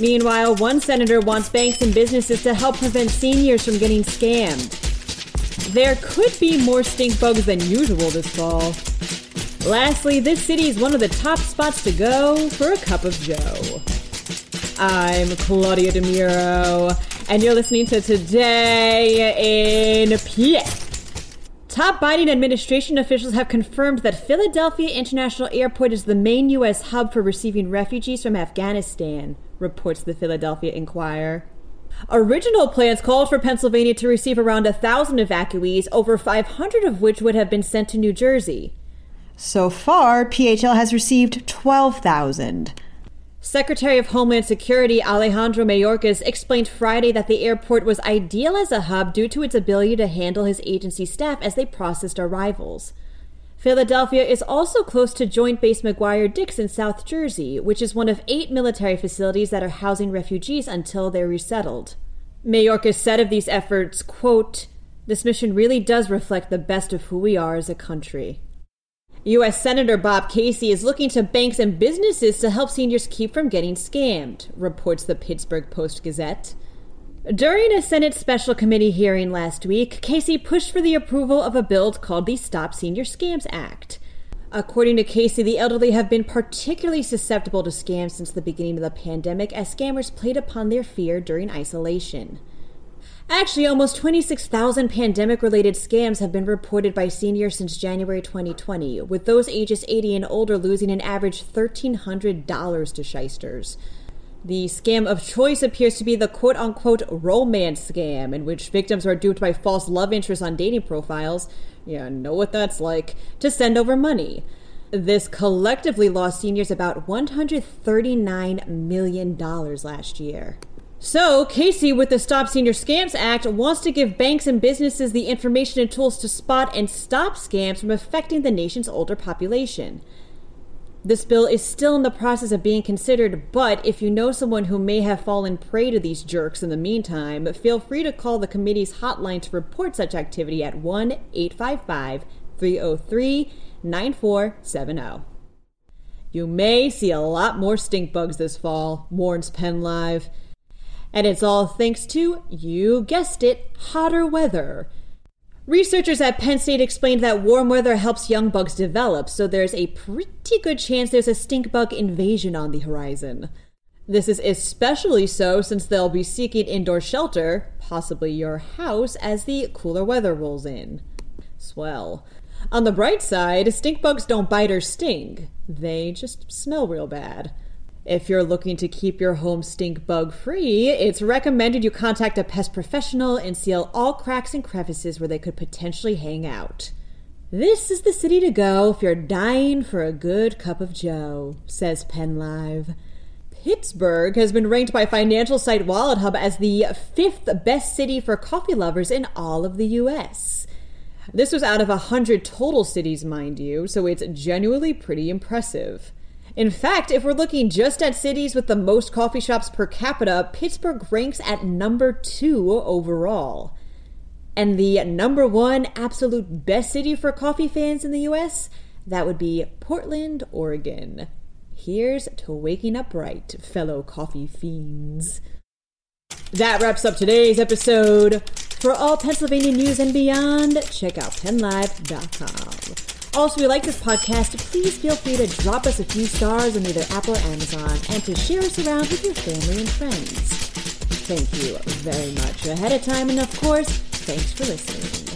Meanwhile, one senator wants banks and businesses to help prevent seniors from getting scammed. There could be more stink bugs than usual this fall. Lastly, this city is one of the top spots to go for a cup of joe. I'm Claudia DeMuro, and you're listening to Today in PA. Top Biden administration officials have confirmed that Philadelphia International Airport is the main U.S. hub for receiving refugees from Afghanistan, reports the Philadelphia Inquirer. Original plans called for Pennsylvania to receive around 1,000 evacuees, over 500 of which would have been sent to New Jersey. So far, PHL has received 12,000. Secretary of Homeland Security Alejandro Mayorkas explained Friday that the airport was ideal as a hub due to its ability to handle his agency staff as they processed arrivals. Philadelphia is also close to Joint Base McGuire Dix in South Jersey, which is one of eight military facilities that are housing refugees until they're resettled. Mayorkas said of these efforts, quote, This mission really does reflect the best of who we are as a country. U.S. Senator Bob Casey is looking to banks and businesses to help seniors keep from getting scammed, reports the Pittsburgh Post Gazette. During a Senate special committee hearing last week, Casey pushed for the approval of a bill called the Stop Senior Scams Act. According to Casey, the elderly have been particularly susceptible to scams since the beginning of the pandemic as scammers played upon their fear during isolation. Actually, almost 26,000 pandemic related scams have been reported by seniors since January 2020, with those ages 80 and older losing an average $1,300 to shysters. The scam of choice appears to be the quote unquote romance scam, in which victims are duped by false love interests on dating profiles. Yeah, know what that's like, to send over money. This collectively lost seniors about $139 million last year. So, Casey, with the Stop Senior Scams Act, wants to give banks and businesses the information and tools to spot and stop scams from affecting the nation's older population. This bill is still in the process of being considered, but if you know someone who may have fallen prey to these jerks in the meantime, feel free to call the committee's hotline to report such activity at 1 855 303 9470. You may see a lot more stink bugs this fall, warns Penn Live. And it's all thanks to, you guessed it, hotter weather. Researchers at Penn State explained that warm weather helps young bugs develop, so there's a pretty good chance there's a stink bug invasion on the horizon. This is especially so since they'll be seeking indoor shelter, possibly your house, as the cooler weather rolls in. Swell. On the bright side, stink bugs don't bite or sting, they just smell real bad. If you're looking to keep your home stink bug free, it's recommended you contact a pest professional and seal all cracks and crevices where they could potentially hang out. This is the city to go if you're dying for a good cup of joe, says PennLive. Pittsburgh has been ranked by financial site WalletHub as the fifth best city for coffee lovers in all of the U.S. This was out of a hundred total cities, mind you, so it's genuinely pretty impressive. In fact, if we're looking just at cities with the most coffee shops per capita, Pittsburgh ranks at number two overall. And the number one absolute best city for coffee fans in the US? That would be Portland, Oregon. Here's to waking up right, fellow coffee fiends. That wraps up today's episode. For all Pennsylvania news and beyond, check out pennlive.com. Also, if you like this podcast, please feel free to drop us a few stars on either Apple or Amazon and to share us around with your family and friends. Thank you very much ahead of time, and of course, thanks for listening.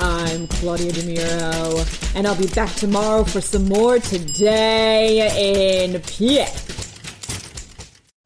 I'm Claudia DeMuro, and I'll be back tomorrow for some more Today in PA.